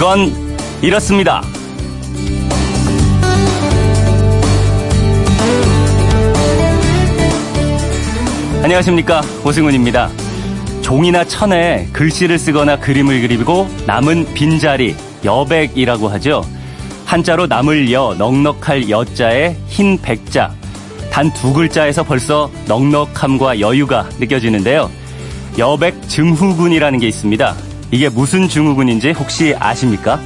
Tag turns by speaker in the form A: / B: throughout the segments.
A: 그건 이렇습니다. 안녕하십니까. 오승훈입니다. 종이나 천에 글씨를 쓰거나 그림을 그리고 남은 빈자리, 여백이라고 하죠. 한자로 남을 여, 넉넉할 여자에 흰 백자. 단 두 글자에서 벌써 넉넉함과 여유가 느껴지는데요. 여백 증후군이라는 게 있습니다. 이게 무슨 증후군인지 혹시 아십니까?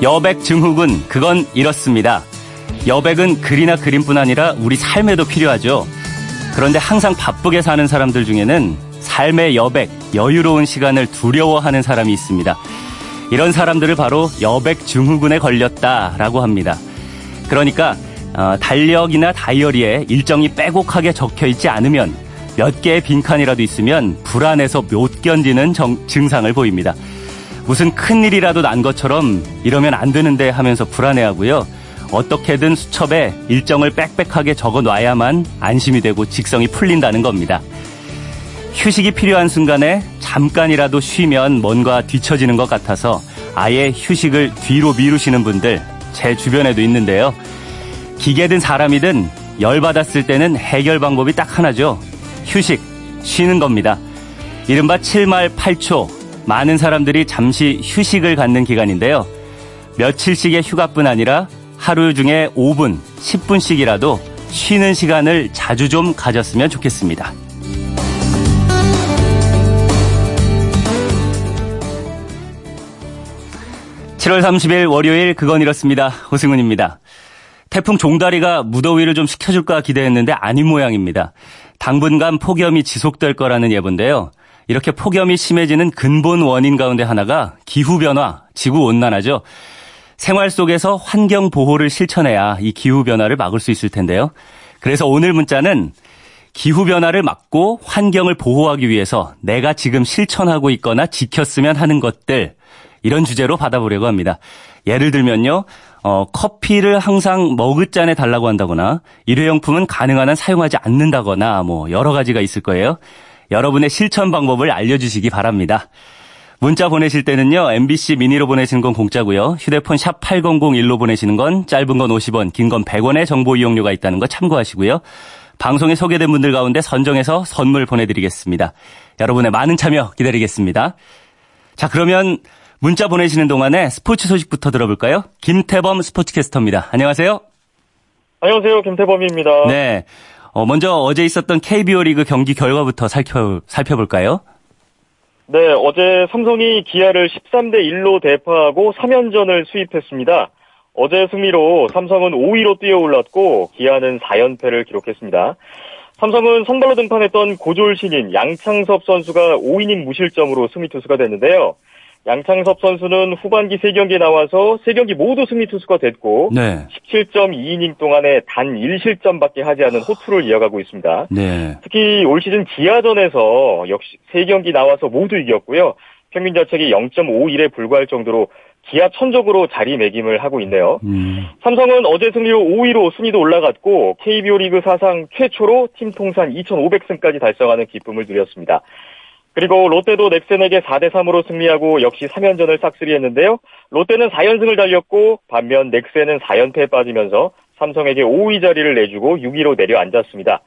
A: 여백 증후군, 그건 이렇습니다. 여백은 글이나 그림뿐 아니라 우리 삶에도 필요하죠. 그런데 항상 바쁘게 사는 사람들 중에는 삶의 여백, 여유로운 시간을 두려워하는 사람이 있습니다. 이런 사람들을 바로 여백 증후군에 걸렸다라고 합니다. 그러니까 어, 달력이나 다이어리에 일정이 빼곡하게 적혀 있지 않으면 몇 개의 빈칸이라도 있으면 불안해서 못 견디는 정, 증상을 보입니다. 무슨 큰일이라도 난 것처럼 이러면 안 되는데 하면서 불안해하고요. 어떻게든 수첩에 일정을 빽빽하게 적어 놔야만 안심이 되고 직성이 풀린다는 겁니다. 휴식이 필요한 순간에 잠깐이라도 쉬면 뭔가 뒤처지는 것 같아서 아예 휴식을 뒤로 미루시는 분들 제 주변에도 있는데요. 기계든 사람이든 열받았을 때는 해결 방법이 딱 하나죠. 휴식, 쉬는 겁니다. 이른바 7말 8초. 많은 사람들이 잠시 휴식을 갖는 기간인데요. 며칠씩의 휴가뿐 아니라 하루 중에 5분, 10분씩이라도 쉬는 시간을 자주 좀 가졌으면 좋겠습니다. 7월 30일 월요일 그건 이렇습니다. 호승훈입니다. 태풍 종다리가 무더위를 좀 식혀줄까 기대했는데 아닌 모양입니다. 당분간 폭염이 지속될 거라는 예보인데요. 이렇게 폭염이 심해지는 근본 원인 가운데 하나가 기후변화, 지구온난화죠. 생활 속에서 환경 보호를 실천해야 이 기후변화를 막을 수 있을 텐데요. 그래서 오늘 문자는 기후변화를 막고 환경을 보호하기 위해서 내가 지금 실천하고 있거나 지켰으면 하는 것들, 이런 주제로 받아보려고 합니다. 예를 들면요, 어, 커피를 항상 머그잔에 달라고 한다거나, 일회용품은 가능한 한 사용하지 않는다거나, 뭐, 여러 가지가 있을 거예요. 여러분의 실천 방법을 알려주시기 바랍니다. 문자 보내실 때는요, MBC 미니로 보내시는 건 공짜고요. 휴대폰 샵 8001로 보내시는 건 짧은 건 50원, 긴 건 100원의 정보 이용료가 있다는 거 참고하시고요. 방송에 소개된 분들 가운데 선정해서 선물 보내드리겠습니다. 여러분의 많은 참여 기다리겠습니다. 자, 그러면 문자 보내시는 동안에 스포츠 소식부터 들어볼까요? 김태범 스포츠캐스터입니다. 안녕하세요.
B: 안녕하세요. 김태범입니다.
A: 네. 어, 먼저 어제 있었던 KBO 리그 경기 결과부터 살펴, 살펴볼까요?
B: 네, 어제 삼성이 기아를 13대 1로 대파하고 3연전을 sweep했습니다. 어제 승리로 삼성은 5위로 뛰어올랐고 기아는 4연패를 기록했습니다. 삼성은 선발로 등판했던 고졸 신인 양창섭 선수가 5이닝 무실점으로 승리 투수가 됐는데요. 양창섭 선수는 후반기 3경기에 나와서 3경기 모두 승리 투수가 됐고 네. 17.2이닝 동안에 단 1실점밖에 하지 않은 호투를 이어가고 있습니다. 네. 특히 올 시즌 기아전에서 역시 3경기 나와서 모두 이겼고요. 평균 자책이 0.51에 불과할 정도로 기아 천적으로 자리매김을 하고 있네요. 음. 삼성은 어제 승리로 5위로 순위도 올라갔고 KBO 리그 사상 최초로 팀 통산 2,500승까지 달성하는 기쁨을 누렸습니다. 그리고 롯데도 넥센에게 4대 3으로 승리하고 역시 3연전을 싹쓸이했는데요. 롯데는 4연승을 달렸고 반면 넥센은 4연패에 빠지면서 삼성에게 5위 자리를 내주고 6위로 내려앉았습니다.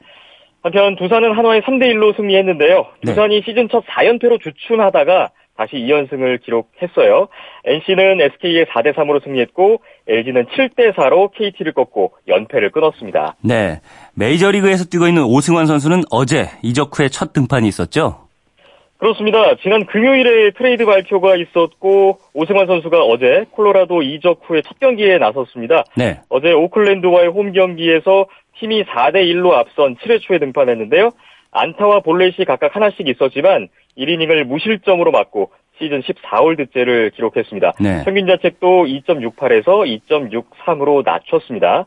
B: 한편 두산은 한화에 3대 1로 승리했는데요. 네. 두산이 네. 시즌 첫 4연패로 주춤하다가 다시 2연승을 기록했어요. NC는 SK에 4대 3으로 승리했고 LG는 7대 4로 KT를 꺾고 연패를 끊었습니다.
A: 네. 메이저리그에서 뛰고 있는 오승환 선수는 어제 이적 후에 첫 등판이 있었죠?
B: 그렇습니다. 지난 금요일에 트레이드 발표가 있었고 오승환 선수가 어제 콜로라도 이적 후에 첫 경기에 나섰습니다. 네. 어제 오클랜드와의 홈 경기에서 팀이 4대 1로 앞선 7회 초에 등판했는데요. 안타와 볼넷이 각각 하나씩 있었지만 1이닝을 무실점으로 맞고 시즌 14홀드째를 기록했습니다. 네. 평균 자책도 2.68에서 2.63으로 낮췄습니다.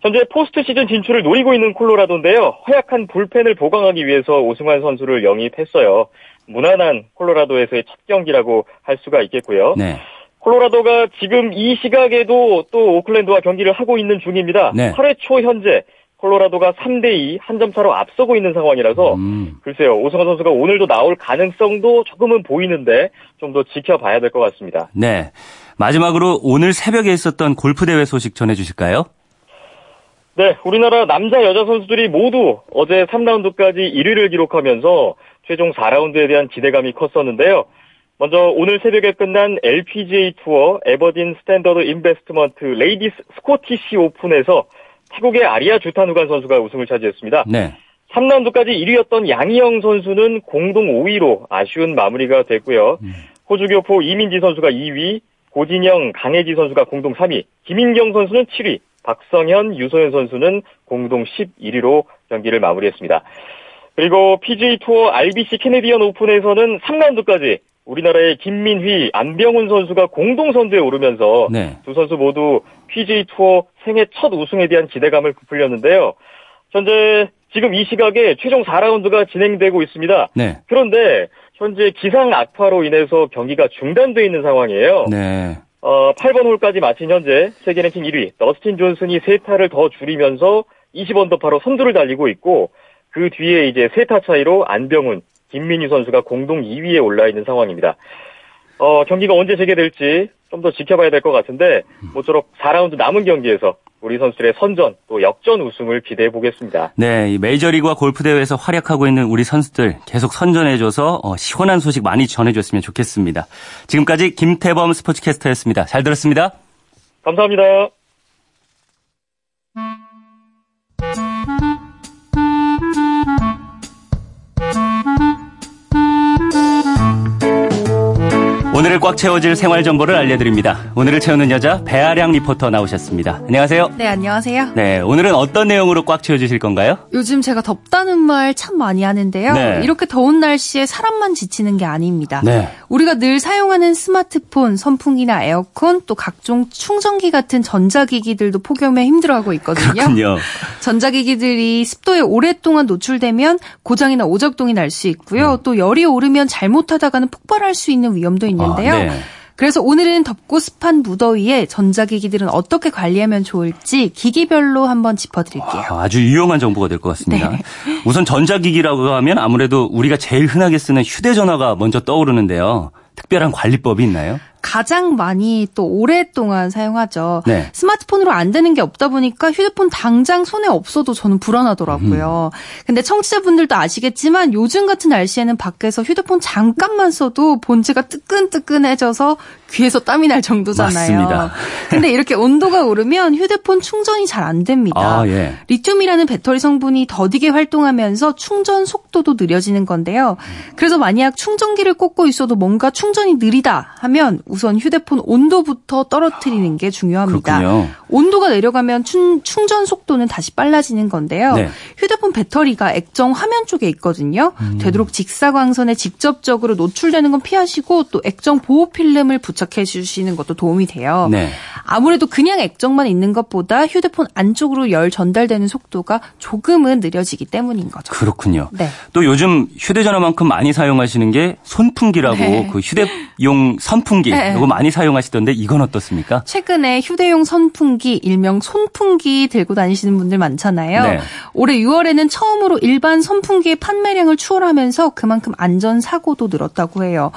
B: 현재 포스트 시즌 진출을 노리고 있는 콜로라도인데요. 허약한 불펜을 보강하기 위해서 오승환 선수를 영입했어요. 무난한 콜로라도에서의 첫 경기라고 할 수가 있겠고요. 네. 콜로라도가 지금 이 시각에도 또 오클랜드와 경기를 하고 있는 중입니다.
A: 네.
B: 8회 초 현재 콜로라도가 3대2 한 점 차로 앞서고 있는 상황이라서
A: 음.
B: 글쎄요 오승환 선수가 오늘도 나올 가능성도 조금은 보이는데 좀 더 지켜봐야 될 것 같습니다.
A: 네. 마지막으로 오늘 새벽에 있었던 골프 대회 소식 전해 주실까요?
B: 네, 우리나라 남자 여자 선수들이 모두 어제 3라운드까지 1위를 기록하면서 최종 4라운드에 대한 기대감이 컸었는데요. 먼저 오늘 새벽에 끝난 LPGA 투어 에버딘 스탠더드 인베스트먼트 레이디스 스코티시 오픈에서 태국의 아리아 주타누간 선수가 우승을 차지했습니다.
A: 네.
B: 3라운드까지 1위였던 양희영 선수는 공동 5위로 아쉬운 마무리가 됐고요. 호주 교포 이민지 선수가 2위, 고진영, 강혜지 선수가 공동 3위, 김인경 선수는 7위, 박성현, 유소연 선수는 공동 11위로 경기를 마무리했습니다. 그리고 PGA 투어 RBC 캐네디언 오픈에서는 3라운드까지 우리나라의 김민휘, 안병훈 선수가 공동 선두에 오르면서
A: 네.
B: 두 선수 모두 PGA 투어 생애 첫 우승에 대한 기대감을 부풀렸는데요. 현재 지금 이 시각에 최종 4라운드가 진행되고 있습니다.
A: 네.
B: 그런데 현재 기상 악화로 인해서 경기가 중단돼 있는 상황이에요.
A: 네.
B: 어, 8번 홀까지 마친 현재 세계 랭킹 1위 더스틴 존슨이 세 타를 더 줄이면서 20언더파로 선두를 달리고 있고 그 뒤에 이제 세 타 차이로 안병훈, 김민희 선수가 공동 2위에 올라 있는 상황입니다. 어, 경기가 언제 재개될지 좀 더 지켜봐야 될 것 같은데 모쪼록 4라운드 남은 경기에서 우리 선수들의 선전 또 역전 우승을 기대해 보겠습니다.
A: 네, 이 메이저리그와 골프 대회에서 활약하고 있는 우리 선수들 계속 선전해줘서 어, 시원한 소식 많이 전해줬으면 좋겠습니다. 지금까지 김태범 스포츠캐스터였습니다. 잘 들었습니다.
B: 감사합니다.
A: 오늘을 꽉 채워질 생활 정보를 알려드립니다. 오늘을 채우는 여자 배아량 리포터 나오셨습니다. 안녕하세요.
C: 네, 안녕하세요.
A: 네, 오늘은 어떤 내용으로 꽉 채워주실 건가요?
C: 요즘 제가 덥다는 말 참 많이 하는데요.
A: 네.
C: 이렇게 더운 날씨에 사람만 지치는 게 아닙니다.
A: 네.
C: 우리가 늘 사용하는 스마트폰, 선풍기나 에어컨, 또 각종 충전기 같은 전자기기들도 폭염에 힘들어하고 있거든요.
A: 그렇군요.
C: 전자기기들이 습도에 오랫동안 노출되면 고장이나 오작동이 날 수 있고요. 또 열이 오르면 잘못하다가는 폭발할 수 있는 위험도 있는데 요.
A: 아, 네.
C: 그래서 오늘은 덥고 습한 무더위에 전자기기들은 어떻게 관리하면 좋을지 기기별로 한번 짚어드릴게요.
A: 아, 아주 유용한 정보가 될 것 같습니다.
C: 네.
A: 우선 전자기기라고 하면 아무래도 우리가 제일 흔하게 쓰는 휴대전화가 먼저 떠오르는데요. 특별한 관리법이 있나요?
C: 가장 많이 또 오랫동안 사용하죠.
A: 네.
C: 스마트폰으로 안 되는 게 없다 보니까 휴대폰 당장 손에 없어도 저는 불안하더라고요. 근데 청취자분들도 아시겠지만 요즘 같은 날씨에는 밖에서 휴대폰 잠깐만 써도 본체가 뜨끈뜨끈해져서 귀에서 땀이 날 정도잖아요.
A: 맞습니다.
C: 근데 이렇게 온도가 오르면 휴대폰 충전이 잘 안 됩니다.
A: 아, 예.
C: 리튬이라는 배터리 성분이 더디게 활동하면서 충전 속도도 느려지는 건데요. 그래서 만약 충전기를 꽂고 있어도 뭔가 충전이 느리다 하면 우선 휴대폰 온도부터 떨어뜨리는 게 중요합니다.
A: 그렇군요.
C: 온도가 내려가면 충, 충전 속도는 다시 빨라지는 건데요.
A: 네.
C: 휴대폰 배터리가 액정 화면 쪽에 있거든요.
A: 음.
C: 되도록 직사광선에 직접적으로 노출되는 건 피하시고 또 액정 보호 필름을 부착해 주시는 것도 도움이 돼요.
A: 네.
C: 아무래도 그냥 액정만 있는 것보다 휴대폰 안쪽으로 열 전달되는 속도가 조금은 느려지기 때문인 거죠.
A: 그렇군요.
C: 네.
A: 또 요즘 휴대전화만큼 많이 사용하시는 게 손풍기라고
C: 네.
A: 그 휴대용 선풍기
C: 네.
A: 이거 많이 사용하시던데 이건 어떻습니까?
C: 최근에 휴대용 선풍기, 일명 손풍기 들고 다니시는 분들 많잖아요.
A: 네.
C: 올해 6월에는 처음으로 일반 선풍기의 판매량을 추월하면서 그만큼 안전 사고도 늘었다고 해요.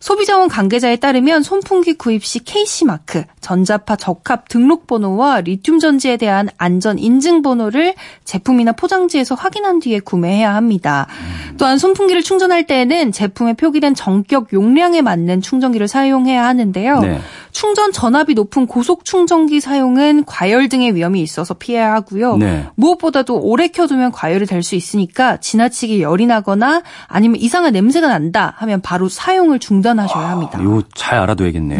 C: 소비자원 관계자에 따르면 손풍기 구입 시 KC 마크, 전자파 적합 등록 번호와 리튬 전지에 대한 안전 인증 번호를 제품이나 포장지에서 확인한 뒤에 구매해야 합니다. 또한 손풍기를 충전할 때에는 제품에 표기된 정격 용량에 맞는 충전기를 사용해야 하는데요.
A: 네.
C: 충전 전압이 높은 고속 충전기 사용은 과열 등의 위험이 있어서 피해야 하고요.
A: 네.
C: 무엇보다도 오래 켜두면 과열이 될 수 있으니까 지나치게 열이 나거나 아니면 이상한 냄새가 난다 하면 바로 사용을 중단 하셔야 합니다.
A: 이거 잘 알아둬야겠네요.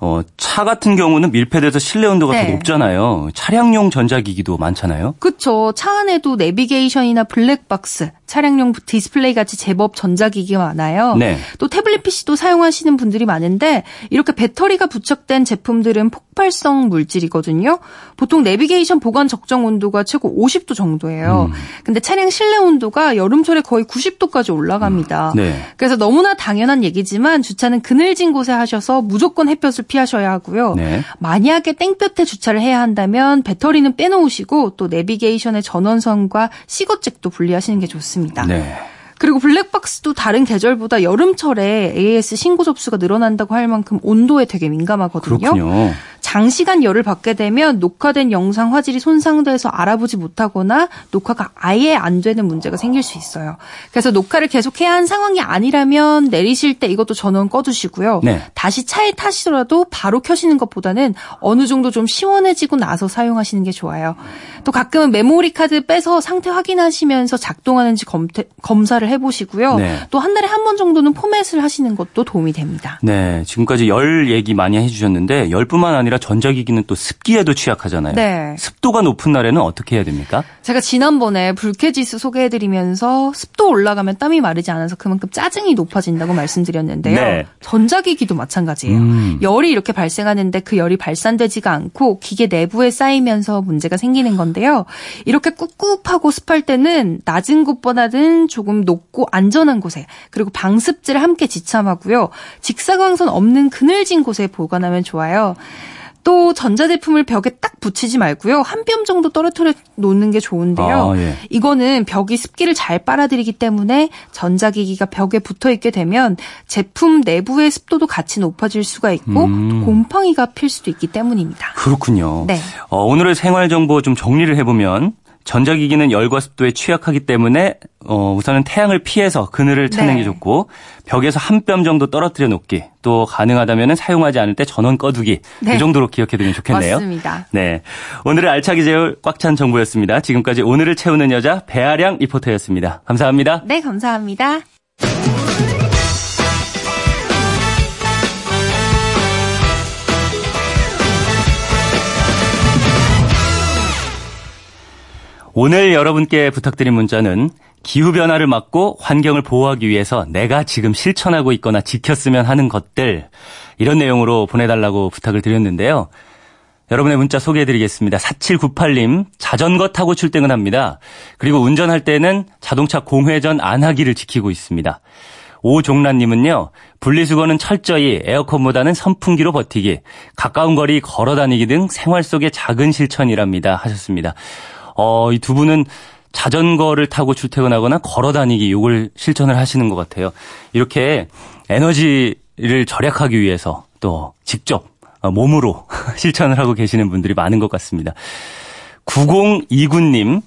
A: 어, 차 같은 경우는 밀폐돼서 실내 온도가 더
C: 네.
A: 높잖아요. 차량용 전자기기도 많잖아요.
C: 그쵸. 차 안에도 내비게이션이나 블랙박스, 차량용 디스플레이 같이 제법 전자기기가 많아요.
A: 네.
C: 또 태블릿 PC도 사용하시는 분들이 많은데 이렇게 배터리가 부착된 제품들은 폭발성 물질이거든요. 보통 내비게이션 보관 적정 온도가 최고 50도 정도예요. 근데 차량 실내 온도가 여름철에 거의 90도까지 올라갑니다.
A: 네.
C: 그래서 너무나 당연한 얘기지만 주차는 그늘진 곳에 하셔서 무조건 햇볕을 피하셔야 하고요.
A: 네.
C: 만약에 땡볕에 주차를 해야 한다면 배터리는 빼놓으시고 또 내비게이션의 전원선과 시거잭도 분리하시는 게 좋습니다.
A: 네.
C: 그리고 블랙박스도 다른 계절보다 여름철에 AS 신고 접수가 늘어난다고 할 만큼 온도에 되게 민감하거든요.
A: 그렇군요.
C: 장시간 열을 받게 되면 녹화된 영상 화질이 손상돼서 알아보지 못하거나 녹화가 아예 안 되는 문제가 생길 수 있어요. 그래서 녹화를 계속해야 한 상황이 아니라면 내리실 때 이것도 전원 꺼두시고요.
A: 네.
C: 다시 차에 타시더라도 바로 켜시는 것보다는 어느 정도 좀 시원해지고 나서 사용하시는 게 좋아요. 또 가끔은 메모리 카드 빼서 상태 확인하시면서 작동하는지 검태, 검사를 해보시고요.
A: 네.
C: 또한 달에 한 번 정도는 포맷을 하시는 것도 도움이 됩니다.
A: 네, 지금까지 열 얘기 많이 해주셨는데 열뿐만 아니라 전자기기는 또 습기에도 취약하잖아요.
C: 네.
A: 습도가 높은 날에는 어떻게 해야 됩니까?
C: 제가 지난번에 불쾌지수 소개해드리면서 습도 올라가면 땀이 마르지 않아서 그만큼 짜증이 높아진다고 말씀드렸는데요.
A: 네.
C: 전자기기도 마찬가지예요.
A: 음.
C: 열이 이렇게 발생하는데 그 열이 발산되지가 않고 기계 내부에 쌓이면서 문제가 생기는 건데요. 이렇게 꿉꿉하고 습할 때는 낮은 곳보다는 조금 높고 안전한 곳에 그리고 방습제를 함께 지참하고요. 직사광선 없는 그늘진 곳에 보관하면 좋아요. 또 전자제품을 벽에 딱 붙이지 말고요. 한 뼘 정도 떨어뜨려 놓는 게 좋은데요.
A: 아, 예.
C: 이거는 벽이 습기를 잘 빨아들이기 때문에 전자기기가 벽에 붙어 있게 되면 제품 내부의 습도도 같이 높아질 수가 있고
A: 음.
C: 또 곰팡이가 필 수도 있기 때문입니다.
A: 그렇군요.
C: 네.
A: 어, 오늘의 생활 정보 좀 정리를 해보면 전자기기는 열과 습도에 취약하기 때문에 어, 우선은 태양을 피해서 그늘을 찾는
C: 네.
A: 게 좋고 벽에서 한 뼘 정도 떨어뜨려 놓기 또 가능하다면 사용하지 않을 때 전원 꺼두기
C: 네.
A: 이 정도로 기억해두면 좋겠네요.
C: 맞습니다.
A: 네, 오늘의 알차게 재울 꽉 찬 정보였습니다. 지금까지 오늘을 채우는 여자 배아량 리포터였습니다. 감사합니다.
C: 네, 감사합니다.
A: 오늘 여러분께 부탁드린 문자는 기후변화를 막고 환경을 보호하기 위해서 내가 지금 실천하고 있거나 지켰으면 하는 것들, 이런 내용으로 보내달라고 부탁을 드렸는데요. 여러분의 문자 소개해드리겠습니다. 4798님, 자전거 타고 출퇴근합니다. 그리고 운전할 때는 자동차 공회전 안 하기를 지키고 있습니다. 오종란님은요, 분리수거는 철저히 에어컨보다는 선풍기로 버티기, 가까운 거리 걸어 다니기 등 생활 속의 작은 실천이랍니다. 하셨습니다. 어, 이 두 분은 자전거를 타고 출퇴근하거나 걸어 다니기, 요걸 실천을 하시는 것 같아요. 이렇게 에너지를 절약하기 위해서 또 직접 어, 몸으로 실천을 하고 계시는 분들이 많은 것 같습니다. 9029님,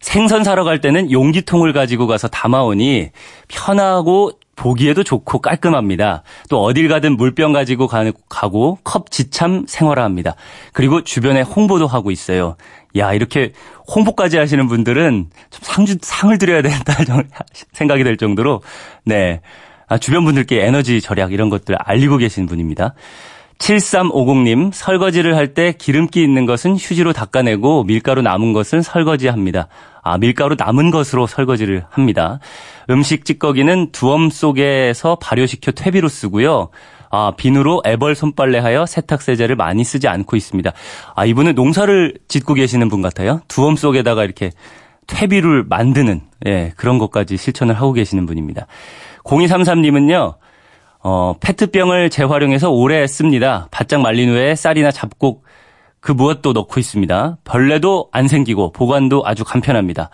A: 생선 사러 갈 때는 용기통을 가지고 가서 담아오니 편하고 보기에도 좋고 깔끔합니다. 또 어딜 가든 물병 가지고 가- 가고 컵 지참 생활화합니다. 그리고 주변에 홍보도 하고 있어요. 야 이렇게 홍보까지 하시는 분들은 좀 상주, 상을 드려야 된다 정- 생각이 될 정도로 네 아, 주변 분들께 에너지 절약 이런 것들 알리고 계신 분입니다. 7350님, 설거지를 할 때 기름기 있는 것은 휴지로 닦아내고 밀가루 남은 것은 설거지합니다. 아, 밀가루 남은 것으로 설거지를 합니다. 음식 찌꺼기는 두엄 속에서 발효시켜 퇴비로 쓰고요. 아, 비누로 애벌 손빨래하여 세탁세제를 많이 쓰지 않고 있습니다. 아, 이분은 농사를 짓고 계시는 분 같아요. 두엄 속에다가 이렇게 퇴비를 만드는, 예, 그런 것까지 실천을 하고 계시는 분입니다. 0233님은요, 어, 페트병을 재활용해서 오래 씁니다. 바짝 말린 후에 쌀이나 잡곡 그 무엇도 넣고 있습니다. 벌레도 안 생기고 보관도 아주 간편합니다.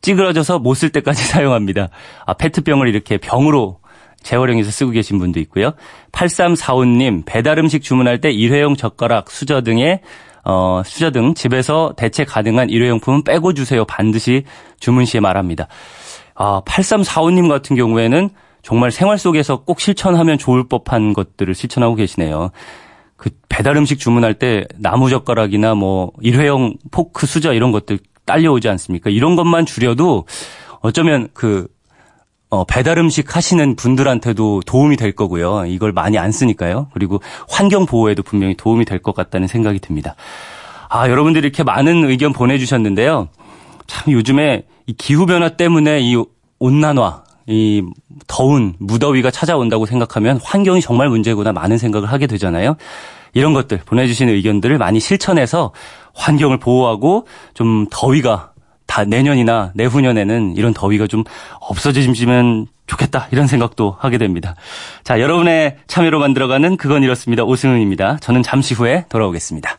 A: 찌그러져서 못 쓸 때까지 사용합니다. 아, 페트병을 이렇게 병으로 재활용해서 쓰고 계신 분도 있고요. 8345님, 배달 음식 주문할 때 일회용 젓가락, 수저 등의 어, 수저 등 집에서 대체 가능한 일회용품은 빼고 주세요. 반드시 주문 시에 말합니다. 아, 8345님 같은 경우에는 정말 생활 속에서 꼭 실천하면 좋을 법한 것들을 실천하고 계시네요. 그 배달 음식 주문할 때 나무 젓가락이나 뭐 일회용 포크, 수저 이런 것들 딸려오지 않습니까? 이런 것만 줄여도 어쩌면 그 어, 배달 음식 하시는 분들한테도 도움이 될 거고요. 이걸 많이 안 쓰니까요. 그리고 환경 보호에도 분명히 도움이 될 것 같다는 생각이 듭니다. 아, 여러분들이 이렇게 많은 의견 보내주셨는데요. 참 요즘에 이 기후변화 때문에 이 온난화, 이 더운 무더위가 찾아온다고 생각하면 환경이 정말 문제구나 많은 생각을 하게 되잖아요. 이런 것들 보내주신 의견들을 많이 실천해서 환경을 보호하고 좀 더위가 다 내년이나 내후년에는 이런 더위가 좀 없어지면 좋겠다 이런 생각도 하게 됩니다. 자, 여러분의 참여로 만들어가는 그건 이렇습니다. 오승훈입니다. 저는 잠시 후에 돌아오겠습니다.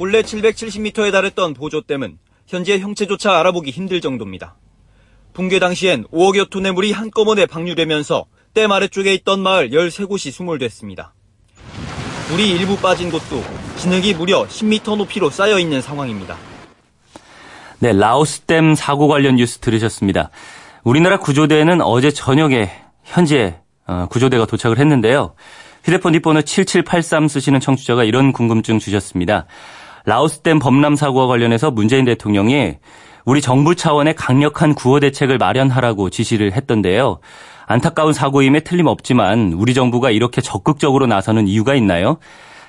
D: 본래 770m에 달했던 보조댐은 현재 형체조차 알아보기 힘들 정도입니다. 붕괴 당시엔 5억여 톤의 물이 한꺼번에 방류되면서 댐 아래쪽에 있던 마을 13곳이 수몰됐습니다. 물이 일부 빠진 곳도 진흙이 무려 10m 높이로 쌓여 있는 상황입니다.
A: 네, 라오스댐 사고 관련 뉴스 들으셨습니다. 우리나라 구조대는 어제 저녁에 현재 어, 구조대가 도착을 했는데요. 휴대폰 뒷번호 7783 쓰시는 청취자가 이런 궁금증 주셨습니다. 라오스댐 범람 사고와 관련해서 문재인 대통령이 우리 정부 차원의 강력한 구호 대책을 마련하라고 지시를 했던데요. 안타까운 사고임에 틀림없지만 우리 정부가 이렇게 적극적으로 나서는 이유가 있나요?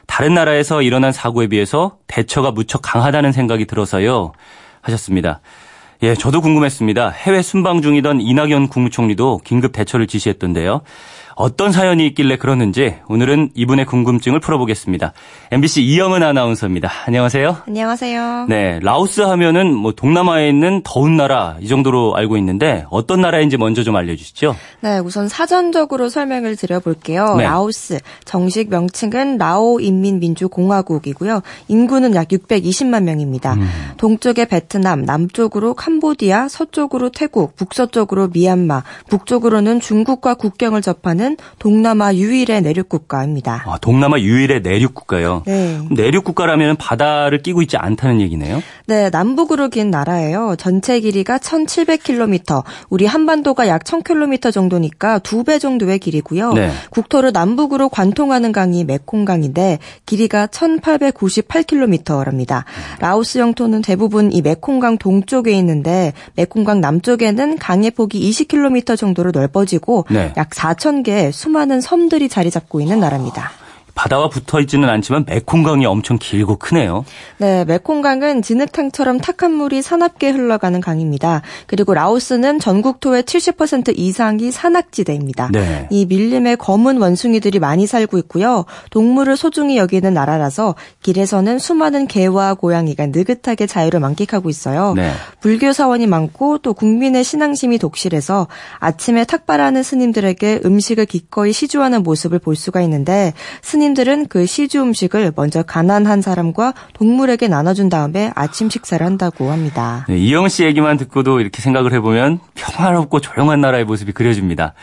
A: 다른 나라에서 일어난 사고에 비해서 대처가 무척 강하다는 생각이 들어서요. 하셨습니다. 예, 저도 궁금했습니다. 해외 순방 중이던 이낙연 국무총리도 긴급 대처를 지시했던데요. 어떤 사연이 있길래 그러는지 오늘은 이분의 궁금증을 풀어보겠습니다. MBC 이영은 아나운서입니다. 안녕하세요.
E: 안녕하세요.
A: 네, 라오스 하면은 뭐 동남아에 있는 더운 나라 이 정도로 알고 있는데 어떤 나라인지 먼저 좀 알려주시죠.
E: 네, 우선 사전적으로 설명을 드려볼게요.
A: 네.
E: 라오스 정식 명칭은 라오 인민민주공화국이고요. 인구는 약 620만 명입니다.
A: 음.
E: 동쪽에 베트남, 남쪽으로 캄보디아, 서쪽으로 태국, 북서쪽으로 미얀마, 북쪽으로는 중국과 국경을 접하는 동남아 유일의 내륙 국가입니다.
A: 아, 동남아 유일의 내륙 국가요.
E: 네.
A: 내륙 국가라면 바다를 끼고 있지 않다는 얘기네요.
E: 네, 남북으로 긴 나라예요. 전체 길이가 1,700km, 우리 한반도가 약 1,000km 정도니까 두 배 정도의 길이고요.
A: 네.
E: 국토를 남북으로 관통하는 강이 메콩강인데 길이가 1,898km랍니다. 라오스 영토는 대부분 이 메콩강 동쪽에 있는데 메콩강 남쪽에는 강의 폭이 20km 정도로 넓어지고
A: 네.
E: 약 4,000개 의 수많은 섬들이 자리 잡고 있는 나라입니다.
A: 바다와 붙어 있지는 않지만 메콩강이 엄청 길고 크네요.
E: 네, 메콩강은 진흙탕처럼 탁한 물이 사납게 흘러가는 강입니다. 그리고 라오스는 전국토의 70% 이상이 산악지대입니다.
A: 네.
E: 이 밀림에 검은 원숭이들이 많이 살고 있고요. 동물을 소중히 여기는 나라라서 길에서는 수많은 개와 고양이가 느긋하게 자유를 만끽하고 있어요.
A: 네.
E: 불교 사원이 많고 또 국민의 신앙심이 독실해서 아침에 탁발하는 스님들에게 음식을 기꺼이 시주하는 모습을 볼 수가 있는데 스님 들은 그 시주 음식을 먼저 가난한 사람과 동물에게 나눠준 다음에 아침 식사를 한다고 합니다.
A: 네, 이영은 씨 얘기만 듣고도 이렇게 생각을 해보면 평화롭고 조용한 나라의 모습이 그려집니다.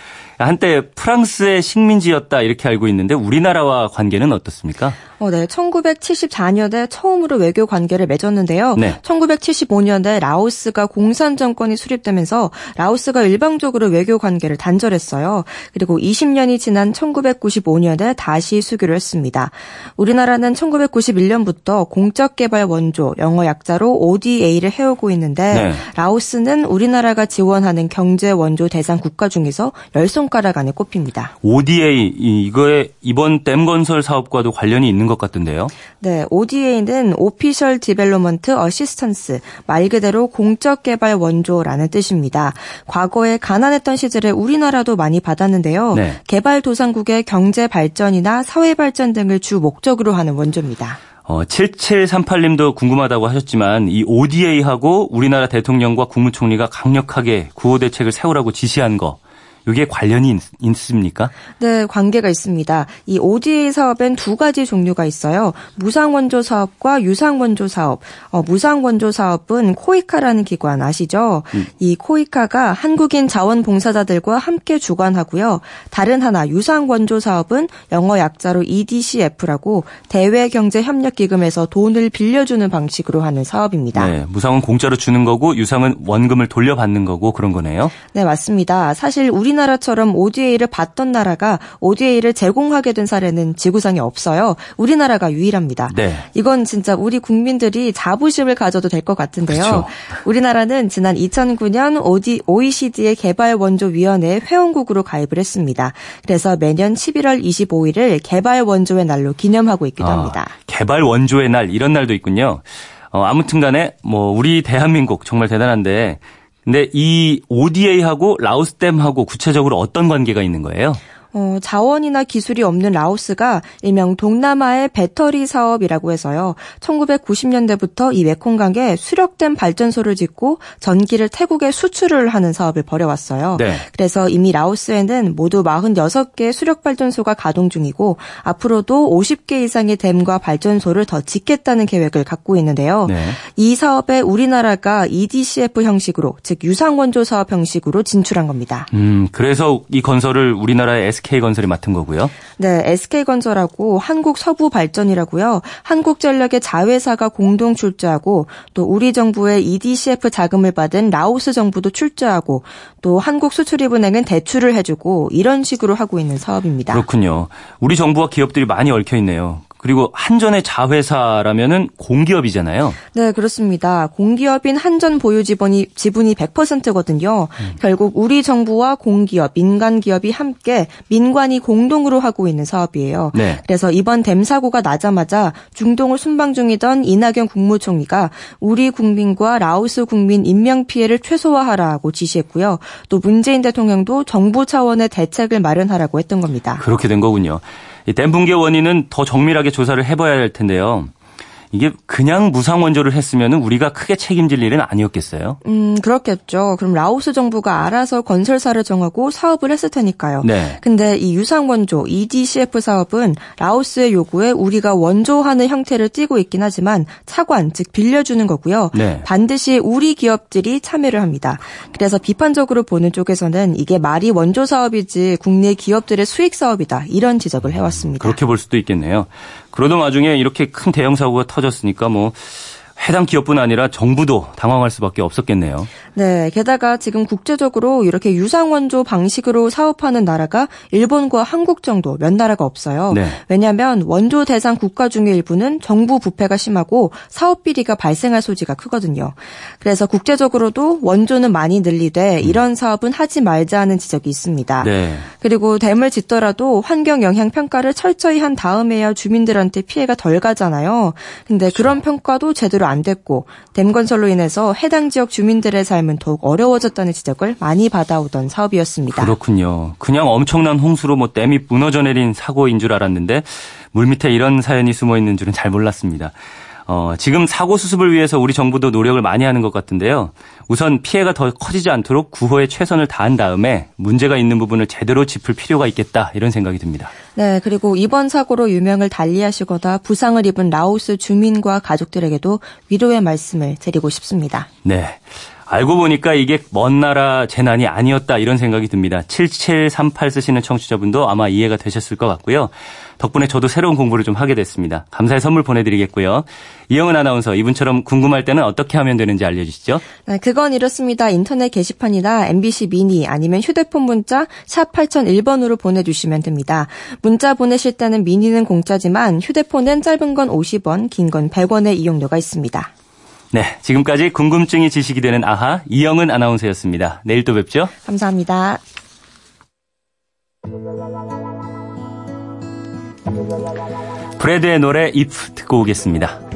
A: 한때 프랑스의 식민지였다 이렇게 알고 있는데 우리나라와 관계는 어떻습니까?
E: 어, 네. 1974년에 처음으로 외교 관계를 맺었는데요.
A: 네.
E: 1975년에 라오스가 공산 정권이 수립되면서 라오스가 일방적으로 외교 관계를 단절했어요. 그리고 20년이 지난 1995년에 다시 수교를 했습니다. 우리나라는 1991년부터 공적 개발 원조, 영어 약자로 ODA를 해오고 있는데
A: 네.
E: 라오스는 우리나라가 지원하는 경제 원조 대상 국가 중에서 열 손가락 안에 꼽힙니다.
A: ODA 이- 이거에 이번 댐 건설 사업과도 관련이 있는 것 같던데요.
E: 네, ODA는 Official Development Assistance, 말 그대로 공적 개발 원조라는 뜻입니다. 과거에 가난했던 시절에 우리나라도 많이 받았는데요.
A: 네.
E: 개발 도상국의 경제 발전이나 사회 발전 등을 주 목적으로 하는 원조입니다.
A: 어, 7738님도 궁금하다고 하셨지만 이 ODA하고 우리나라 대통령과 국무총리가 강력하게 구호 대책을 세우라고 지시한 거 이게 관련이 있, 있습니까?
E: 네, 관계가 있습니다. 이 ODA 사업엔 두 가지 종류가 있어요. 무상 원조 사업과 유상 원조 사업. 어, 무상 원조 사업은 코이카라는 기관 아시죠? 이 코이카가 한국인 자원봉사자들과 함께 주관하고요. 다른 하나 유상 원조 사업은 영어 약자로 EDCF라고 대외 경제 협력 기금에서 돈을 빌려주는 방식으로 하는 사업입니다.
A: 네, 무상은 공짜로 주는 거고 유상은 원금을 돌려받는 거고 그런 거네요.
E: 네, 맞습니다. 사실 우리나라 우리나라처럼 ODA를 받던 나라가 ODA를 제공하게 된 사례는 지구상에 없어요. 우리나라가 유일합니다.
A: 네.
E: 이건 진짜 우리 국민들이 자부심을 가져도 될 것 같은데요.
A: 그렇죠.
E: 우리나라는 지난 2009년 OECD의 개발 원조 위원회 회원국으로 가입을 했습니다. 그래서 매년 11월 25일을 개발 원조의 날로 기념하고 있기도 합니다.
A: 아, 개발 원조의 날 이런 날도 있군요. 어, 아무튼 간에 뭐 우리 대한민국 정말 대단한데 근데 이 ODA하고 라오스댐하고 구체적으로 어떤 관계가 있는 거예요?
E: 어, 자원이나 기술이 없는 라오스가 일명 동남아의 배터리 사업이라고 해서요. 1990년대부터 이 메콩강에 수력된 발전소를 짓고 전기를 태국에 수출을 하는 사업을 벌여왔어요.
A: 네.
E: 그래서 이미 라오스에는 모두 46개 수력 발전소가 가동 중이고 앞으로도 50개 이상의 댐과 발전소를 더 짓겠다는 계획을 갖고 있는데요.
A: 네.
E: 이 사업에 우리나라가 EDCF 형식으로 즉 유상원조 사업 형식으로 진출한 겁니다.
A: 음, 그래서 이 건설을 우리나라의 SK건설이 맡은 거고요.
E: 네, SK건설하고 한국서부발전이라고요. 한국전력의 자회사가 공동 출자하고 또 우리 정부의 EDCF 자금을 받은 라오스 정부도 출자하고 또 한국수출입은행은 대출을 해주고 이런 식으로 하고 있는 사업입니다.
A: 그렇군요. 우리 정부와 기업들이 많이 얽혀 있네요. 그리고 한전의 자회사라면은 공기업이잖아요.
E: 네, 그렇습니다. 공기업인 한전 보유 지분이 지분이 100%거든요.
A: 음.
E: 결국 우리 정부와 공기업, 민간 기업이 함께 민관이 공동으로 하고 있는 사업이에요.
A: 네.
E: 그래서 이번 댐 사고가 나자마자 중동을 순방 중이던 이낙연 국무총리가 우리 국민과 라오스 국민 인명 피해를 최소화하라고 지시했고요. 또 문재인 대통령도 정부 차원의 대책을 마련하라고 했던 겁니다.
A: 그렇게 된 거군요. 이댐 붕괴 원인은 더 정밀하게 조사를 해봐야 할 텐데요. 이게 그냥 무상 원조를 했으면 우리가 크게 책임질 일은 아니었겠어요.
E: 음, 그렇겠죠. 그럼 라오스 정부가 알아서 건설사를 정하고 사업을 했을 테니까요.
A: 네.
E: 근데 이 유상 원조 EDCF 사업은 라오스의 요구에 우리가 원조하는 형태를 띠고 있긴 하지만 차관, 즉 빌려주는 거고요.
A: 네.
E: 반드시 우리 기업들이 참여를 합니다. 그래서 비판적으로 보는 쪽에서는 이게 말이 원조 사업이지 국내 기업들의 수익 사업이다. 이런 지적을 해왔습니다.
A: 그렇게 볼 수도 있겠네요. 그러던 와중에 이렇게 큰 대형 사고가 터졌으니까 뭐 해당 기업뿐 아니라 정부도 당황할 수밖에 없었겠네요.
E: 네, 게다가 지금 국제적으로 이렇게 유상원조 방식으로 사업하는 나라가 일본과 한국 정도 몇 나라가 없어요.
A: 네.
E: 왜냐하면 원조 대상 국가 중의 일부는 정부 부패가 심하고 사업 비리가 발생할 소지가 크거든요. 그래서 국제적으로도 원조는 많이 늘리되 이런 사업은 하지 말자는 지적이 있습니다.
A: 네.
E: 그리고 댐을 짓더라도 환경 영향 평가를 철저히 한 다음에야 주민들한테 피해가 덜 가잖아요. 근데 그런 평가도 제대로 안 됐고 댐 건설로 인해서 해당 지역 주민들의 삶은 더욱 어려워졌다는 지적을 많이 받아오던 사업이었습니다.
A: 그렇군요. 그냥 엄청난 홍수로 뭐 댐이 무너져 내린 사고인 줄 알았는데 물밑에 이런 사연이 숨어 있는 줄은 잘 몰랐습니다. 어, 지금 사고 수습을 위해서 우리 정부도 노력을 많이 하는 것 같은데요. 우선 피해가 더 커지지 않도록 구호에 최선을 다한 다음에 문제가 있는 부분을 제대로 짚을 필요가 있겠다 이런 생각이 듭니다.
E: 네, 그리고 이번 사고로 유명을 달리하시거나 부상을 입은 라오스 주민과 가족들에게도 위로의 말씀을 드리고 싶습니다.
A: 네. 알고 보니까 이게 먼 나라 재난이 아니었다 이런 생각이 듭니다. 7738 쓰시는 청취자분도 아마 이해가 되셨을 것 같고요. 덕분에 저도 새로운 공부를 좀 하게 됐습니다. 감사의 선물 보내드리겠고요. 이영은 아나운서 이분처럼 궁금할 때는 어떻게 하면 되는지 알려주시죠.
E: 네, 그건 이렇습니다. 인터넷 게시판이나 MBC 미니 아니면 휴대폰 문자 샵 8001번으로 보내주시면 됩니다. 문자 보내실 때는 미니는 공짜지만 휴대폰은 짧은 건 50원, 긴 건 100원의 이용료가 있습니다.
A: 네. 지금까지 궁금증이 지식이 되는 아하 이영은 아나운서였습니다. 내일 또 뵙죠.
E: 감사합니다.
A: 브래드의 노래 If 듣고 오겠습니다.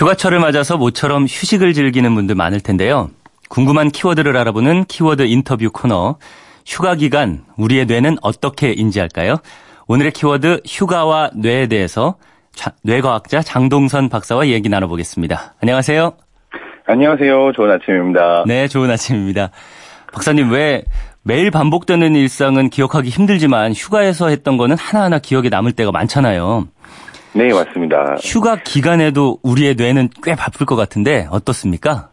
A: 휴가철을 맞아서 모처럼 휴식을 즐기는 분들 많을 텐데요. 궁금한 키워드를 알아보는 키워드 인터뷰 코너. 휴가 기간 우리의 뇌는 어떻게 인지할까요? 오늘의 키워드 휴가와 뇌에 대해서 자, 뇌과학자 장동선 박사와 얘기 나눠보겠습니다. 안녕하세요.
F: 안녕하세요. 좋은 아침입니다.
A: 네, 좋은 아침입니다. 박사님, 왜 매일 반복되는 일상은 기억하기 힘들지만 휴가에서 했던 거는 하나하나 기억에 남을 때가 많잖아요.
F: 네, 맞습니다.
A: 휴가 기간에도 우리의 뇌는 꽤 바쁠 것 같은데 어떻습니까?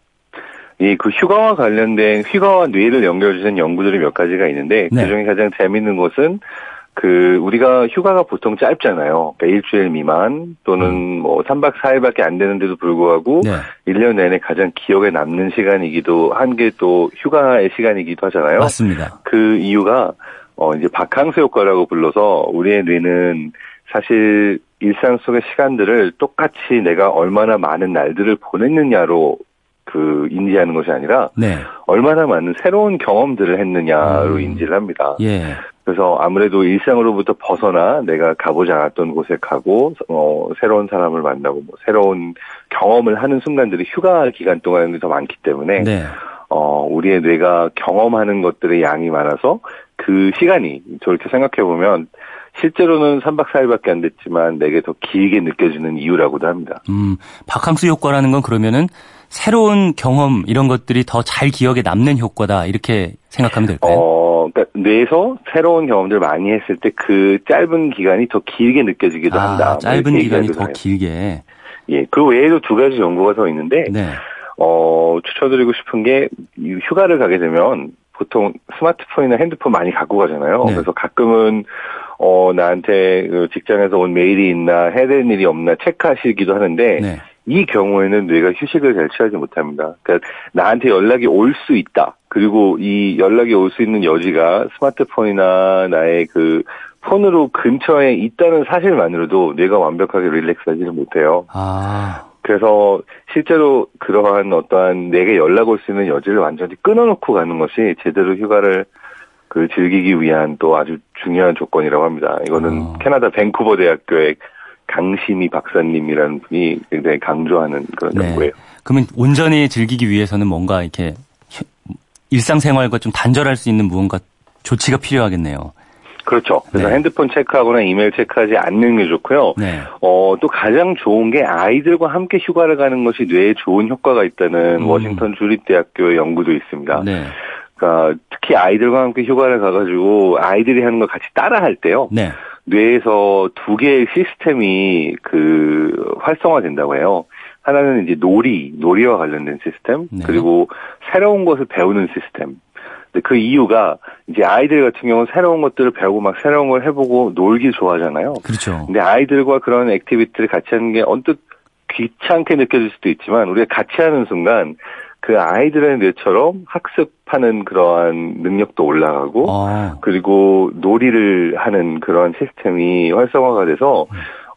F: 이 그 휴가와 관련된 휴가와 뇌를 연결해주는 연구들이 몇 가지가 있는데
A: 네.
F: 그중에 가장 재밌는 것은 그 우리가 휴가가 보통 짧잖아요. 그러니까 일주일 미만 또는 뭐 3박 4일밖에 안 되는데도 불구하고
A: 네.
F: 1년 내내 가장 기억에 남는 시간이기도 한 게 또 휴가의 시간이기도 하잖아요.
A: 맞습니다.
F: 그 이유가 어 이제 바캉스 효과라고 불러서 우리의 뇌는 사실 일상 속의 시간들을 똑같이 내가 얼마나 많은 날들을 보냈느냐로 그 인지하는 것이 아니라
A: 네.
F: 얼마나 많은 새로운 경험들을 했느냐로
A: 음.
F: 인지를 합니다.
A: 예.
F: 그래서 아무래도 일상으로부터 벗어나 내가 가보지 않았던 곳에 가고 어, 새로운 사람을 만나고 뭐 새로운 경험을 하는 순간들이 휴가 기간 동안에 더 많기 때문에
A: 네.
F: 어, 우리의 뇌가 경험하는 것들의 양이 많아서 그 시간이 저렇게 생각해 보면 실제로는 3박 4일밖에 안 됐지만 내게 더 길게 느껴지는 이유라고도 합니다.
A: 음, 바캉스 효과라는 건 그러면은 새로운 경험 이런 것들이 더 잘 기억에 남는 효과다 이렇게 생각하면 될까요?
F: 어, 그러니까 뇌에서 새로운 경험들을 많이 했을 때 그 짧은 기간이 더 길게 느껴지기도 한다.
A: 아,
F: 뭐
A: 짧은 기간이 더. 길게.
F: 예, 그 외에도 두 가지 연구가 더 있는데
A: 네.
F: 어, 추천드리고 싶은 게, 이 휴가를 가게 되면, 보통 스마트폰이나 핸드폰 많이 갖고 가잖아요.
A: 네.
F: 그래서 가끔은, 어, 나한테 그 직장에서 온 메일이 있나, 해야 되는 일이 없나 체크하시기도 하는데,
A: 네.
F: 이 경우에는 뇌가 휴식을 잘 취하지 못합니다. 그러니까 나한테 연락이 올 수 있다. 그리고 이 연락이 올 수 있는 여지가 스마트폰이나 나의 그 폰으로 근처에 있다는 사실만으로도 뇌가 완벽하게 릴렉스하지를 못해요.
A: 아,
F: 그래서 실제로 그러한 어떠한 내게 연락 올 수 있는 여지를 완전히 끊어놓고 가는 것이 제대로 휴가를 그 즐기기 위한 또 아주 중요한 조건이라고 합니다. 이거는
A: 어.
F: 캐나다 밴쿠버 대학교의 강심희 박사님이라는 분이 굉장히 강조하는 그런
A: 네.
F: 연구예요.
A: 그러면 온전히 즐기기 위해서는 뭔가 이렇게 휴- 일상생활과 좀 단절할 수 있는 무언가 조치가 필요하겠네요.
F: 그렇죠. 그래서
A: 네.
F: 핸드폰 체크하거나 이메일 체크하지 않는 게 좋고요.
A: 네.
F: 어, 또 가장 좋은 게 아이들과 함께 휴가를 가는 것이 뇌에 좋은 효과가 있다는
A: 음.
F: 워싱턴 주립대학교의 연구도 있습니다.
A: 네.
F: 그러니까 특히 아이들과 함께 휴가를 가가지고 아이들이 하는 걸 같이 따라할 때요.
A: 네.
F: 뇌에서 두 개의 시스템이 그 활성화된다고 해요. 하나는 이제 놀이, 놀이와 관련된 시스템,
A: 네.
F: 그리고 새로운 것을 배우는 시스템. 근데 그 이유가 이제 아이들 같은 경우는 새로운 것들을 배우고 막 새로운 걸 해보고 놀기 좋아하잖아요.
A: 그렇죠.
F: 근데 아이들과 그런 activity를 같이 하는 게 언뜻 귀찮게 느껴질 수도 있지만 우리가 같이 하는 순간 그 아이들의 뇌처럼 학습하는 그러한 능력도 올라가고
A: 어,
F: 그리고 놀이를 하는 그런 시스템이 활성화가 돼서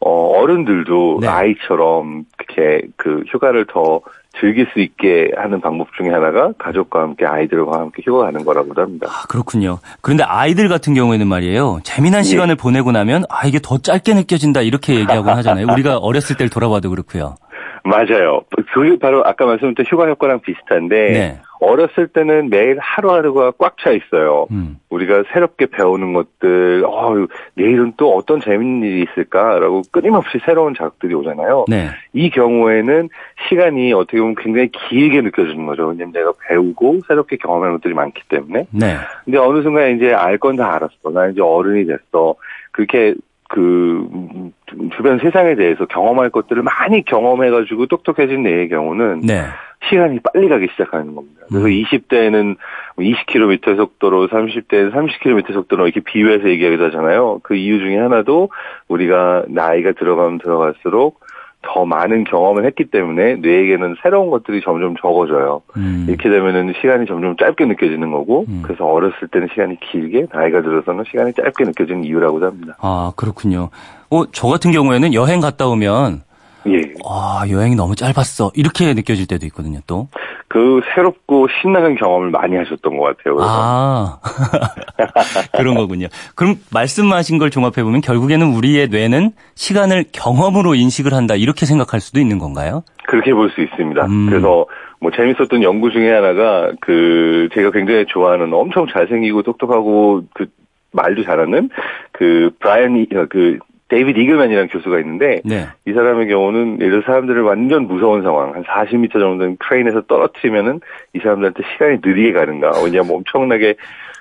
F: 어, 어른들도
A: 네.
F: 아이처럼 이렇게 그 휴가를 더 즐길 수 있게 하는 방법 중에 하나가 가족과 함께 아이들과 함께 휴가 가는 거라고도 합니다.
A: 아, 그렇군요. 그런데 아이들 같은 경우에는 말이에요. 재미난
F: 네.
A: 시간을 보내고 나면 아 이게 더 짧게 느껴진다 이렇게 얘기하곤 하잖아요. 우리가 어렸을 때를 돌아봐도 그렇고요.
F: 맞아요. 그게 바로 아까 말씀드린 휴가 효과랑 비슷한데
A: 네.
F: 어렸을 때는 매일 하루하루가 꽉 차 있어요.
A: 음.
F: 우리가 새롭게 배우는 것들, 어, 내일은 또 어떤 재밌는 일이 있을까라고 끊임없이 새로운 자극들이 오잖아요.
A: 네.
F: 이 경우에는 시간이 어떻게 보면 굉장히 길게 느껴지는 거죠. 왜냐면 내가 배우고 새롭게 경험하는 것들이 많기 때문에.
A: 네.
F: 근데 어느 순간 이제 알 건 다 알았어. 나 이제 어른이 됐어. 그렇게 그 음, 주변 세상에 대해서 경험할 것들을 많이 경험해가지고 똑똑해진 내의 경우는
A: 네.
F: 시간이 빨리 가기 시작하는 겁니다. 그래서
A: 음.
F: 20대에는 20km 속도로, 30대에는 30km 속도로 이렇게 비유해서 얘기하기도 하잖아요. 그 이유 중에 하나도 우리가 나이가 들어가면 들어갈수록 더 많은 경험을 했기 때문에 뇌에게는 새로운 것들이 점점 적어져요.
A: 음.
F: 이렇게 되면은 시간이 점점 짧게 느껴지는 거고,
A: 음.
F: 그래서 어렸을 때는 시간이 길게, 나이가 들어서는 시간이 짧게 느껴지는 이유라고도 합니다.
A: 아 그렇군요. 어, 저 같은 경우에는 여행 갔다 오면
F: 예.
A: 아 여행이 너무 짧았어 이렇게 느껴질 때도 있거든요. 또.
F: 그 새롭고 신나는 경험을 많이 하셨던 것 같아요. 그래서.
A: 아 그런 거군요. 그럼 말씀하신 걸 종합해 보면 결국에는 우리의 뇌는 시간을 경험으로 인식을 한다 이렇게 생각할 수도 있는 건가요?
F: 그렇게 볼 수 있습니다.
A: 음.
F: 그래서 뭐 재밌었던 연구 중에 하나가 그 제가 굉장히 좋아하는 엄청 잘생기고 똑똑하고 그 말도 잘하는 그 브라이언 이- 어, 그 데이비드 이글맨이라는 교수가 있는데
A: 네.
F: 이 사람의 경우는 예를 들어 사람들을 완전 무서운 상황 한 40m 정도 는 크레인에서 떨어뜨리면은 이 사람들한테 시간이 느리게 가는가 왜냐하면 엄청나게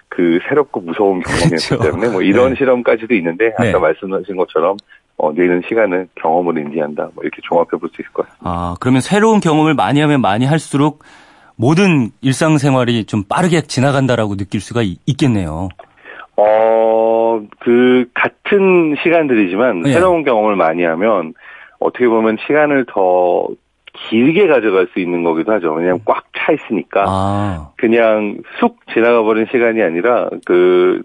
F: 그 새롭고 무서운 경험이었기
A: 그렇죠.
F: 때문에 뭐 이런
A: 네.
F: 실험까지도 있는데 아까
A: 네.
F: 말씀하신 것처럼 어, 뇌는 시간을 경험으로 인지한다 뭐 이렇게 종합해 볼 수 있을 것 같습니다.
A: 아, 그러면 새로운 경험을 많이 하면 많이 할수록 모든 일상생활이 좀 빠르게 지나간다라고 느낄 수가 있, 겠네요
F: 어, 그, 같은 시간들이지만,
A: 네.
F: 새로운 경험을 많이 하면, 어떻게 보면 시간을 더 길게 가져갈 수 있는 거기도 하죠. 왜냐면 꽉 차 있으니까.
A: 아,
F: 그냥 쑥 지나가 버린 시간이 아니라, 그,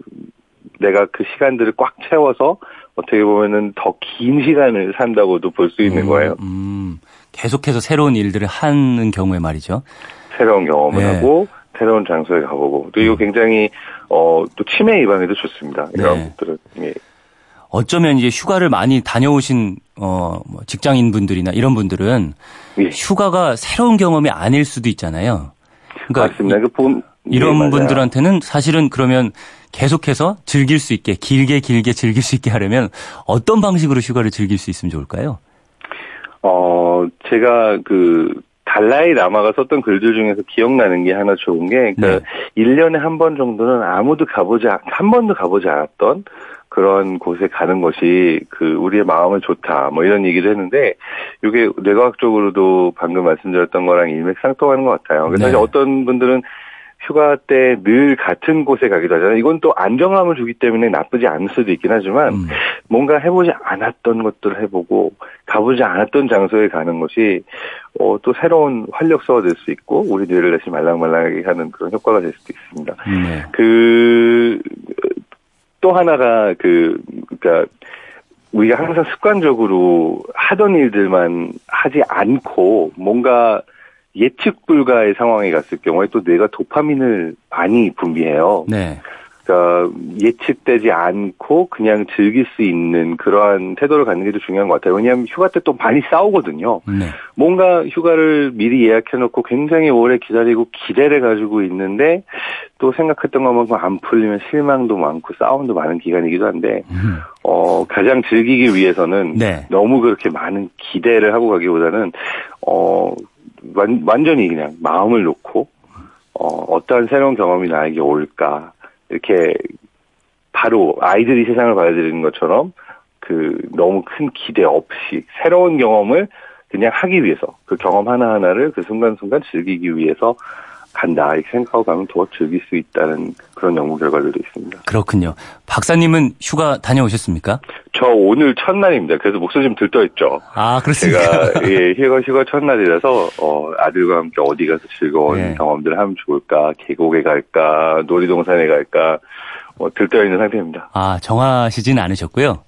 F: 내가 그 시간들을 꽉 채워서, 어떻게 보면은 더 긴 시간을 산다고도 볼 수 있는
A: 음,
F: 거예요.
A: 음, 계속해서 새로운 일들을 하는 경우에 말이죠.
F: 새로운 경험을
A: 네.
F: 하고, 새로운 장소에 가보고. 또 이거 굉장히, 어, 또 치매 예방에도 좋습니다. 이런
A: 네.
F: 것들은. 예.
A: 어쩌면 이제 휴가를 많이 다녀오신 어, 뭐 직장인 분들이나 이런 분들은
F: 예.
A: 휴가가 새로운 경험이 아닐 수도 있잖아요. 그러니까
F: 맞습니다. 그 본,
A: 이런
F: 예, 맞아요.
A: 분들한테는 사실은 그러면 계속해서 즐길 수 있게 길게 길게 즐길 수 있게 하려면 어떤 방식으로 휴가를 즐길 수 있으면 좋을까요?
F: 어, 제가 그, 달라이 라마가 썼던 글들 중에서 기억나는 게 하나 좋은 게, 그,
A: 네.
F: 1년에 한 번 정도는 아무도 가보지, 않- 한 번도 가보지 않았던 그런 곳에 가는 것이 그, 우리의 마음을 좋다, 뭐 이런 얘기도 했는데, 이게 뇌과학적으로도 방금 말씀드렸던 거랑 일맥상통하는 것 같아요. 그래서
A: 네.
F: 사실 어떤 분들은 휴가 때 늘 같은 곳에 가기도 하잖아요. 이건 또 안정감을 주기 때문에 나쁘지 않을 수도 있긴 하지만,
A: 음.
F: 뭔가 해보지 않았던 것들을 해보고 가보지 않았던 장소에 가는 것이 어, 또 새로운 활력소가 될 수 있고 우리 뇌를 다시 말랑말랑하게 하는 그런 효과가 될 수도 있습니다.
A: 네.
F: 그또 하나가 그 그러니까 우리가 항상 습관적으로 하던 일들만 하지 않고 뭔가 예측 불가의 상황에 갔을 경우에 또 뇌가 도파민을 많이 분비해요.
A: 네.
F: 그러니까 예측되지 않고 그냥 즐길 수 있는 그러한 태도를 갖는 게더 중요한 것 같아요. 왜냐하면 휴가 때 또 많이 싸우거든요.
A: 네.
F: 뭔가 휴가를 미리 예약해놓고 굉장히 오래 기다리고 기대를 가지고 있는데 또 생각했던 것만큼 안 풀리면 실망도 많고 싸움도 많은 기간이기도 한데
A: 음.
F: 어 가장 즐기기 위해서는
A: 네.
F: 너무 그렇게 많은 기대를 하고 가기보다는 어 완, 완전히 그냥 마음을 놓고 어 어떠한 새로운 경험이 나에게 올까 이렇게 바로 아이들이 세상을 받아들이는 것처럼 그 너무 큰 기대 없이 새로운 경험을 그냥 하기 위해서 그 경험 하나하나를 그 순간순간 즐기기 위해서 간다 이렇게 생각하고 가면 더 즐길 수 있다는 그런 연구 결과들도 있습니다.
A: 그렇군요. 박사님은 휴가 다녀오셨습니까?
F: 저 오늘 첫날입니다. 그래서 목소리 좀 들떠있죠.
A: 아, 그렇습니까?
F: 제가 예, 휴가 휴가 첫날이라서 어, 아들과 함께 어디 가서 즐거운
A: 네.
F: 경험들을 하면 좋을까? 계곡에 갈까? 놀이동산에 갈까? 어, 들떠 있는 상태입니다.
A: 아, 정하시진 않으셨고요.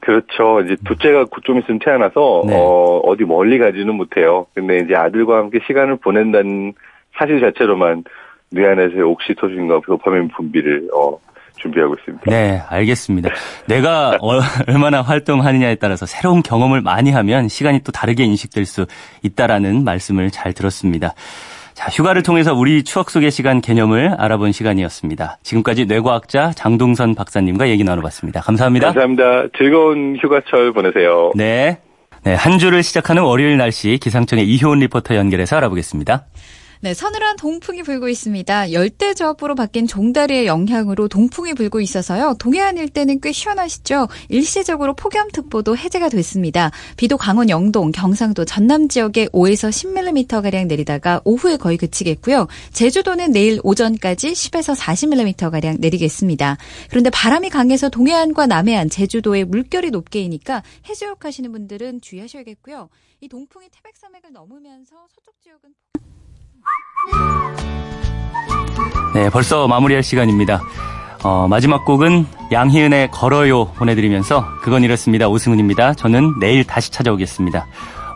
F: 그렇죠. 이제 둘째가 곧 좀 있으면 태어나서
A: 네.
F: 어, 어디 멀리 가지는 못해요. 근데 이제 아들과 함께 시간을 보낸다는 사실 자체로만 뇌 안에서의 옥시토신과 도파민 분비를 어, 준비하고 있습니다.
A: 네, 알겠습니다. 내가 어- 얼마나 활동하느냐에 따라서 새로운 경험을 많이 하면 시간이 또 다르게 인식될 수 있다라는 말씀을 잘 들었습니다. 자, 휴가를 통해서 우리 추억 속의 시간 개념을 알아본 시간이었습니다. 지금까지 뇌과학자 장동선 박사님과 얘기 나눠봤습니다. 감사합니다.
F: 감사합니다. 즐거운 휴가철 보내세요.
A: 네. 네, 한 주를 시작하는 월요일 날씨 기상청의 이효은 리포터 연결해서 알아보겠습니다.
G: 네, 서늘한 동풍이 불고 있습니다. 열대저압으로 바뀐 종다리의 영향으로 동풍이 불고 있어서요. 동해안 일대는 꽤 시원하시죠? 일시적으로 폭염특보도 해제가 됐습니다. 비도 강원 영동, 경상도, 전남 지역에 5에서 10mm가량 내리다가 오후에 거의 그치겠고요. 제주도는 내일 오전까지 10에서 40mm가량 내리겠습니다. 그런데 바람이 강해서 동해안과 남해안, 제주도에 물결이 높게 이니까 해수욕 하시는 분들은 주의하셔야겠고요. 이 동풍이 태백산맥을 넘으면서 서쪽 지역은
A: 네, 벌써 마무리할 시간입니다. 어, 마지막 곡은 양희은의 걸어요 보내드리면서 그건 이렇습니다. 오승훈입니다. 저는 내일 다시 찾아오겠습니다.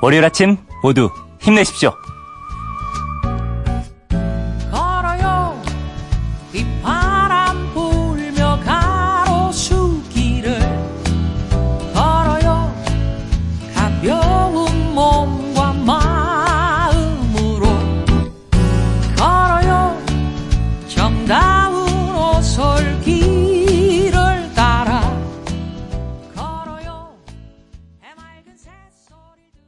A: 월요일 아침 모두 힘내십시오.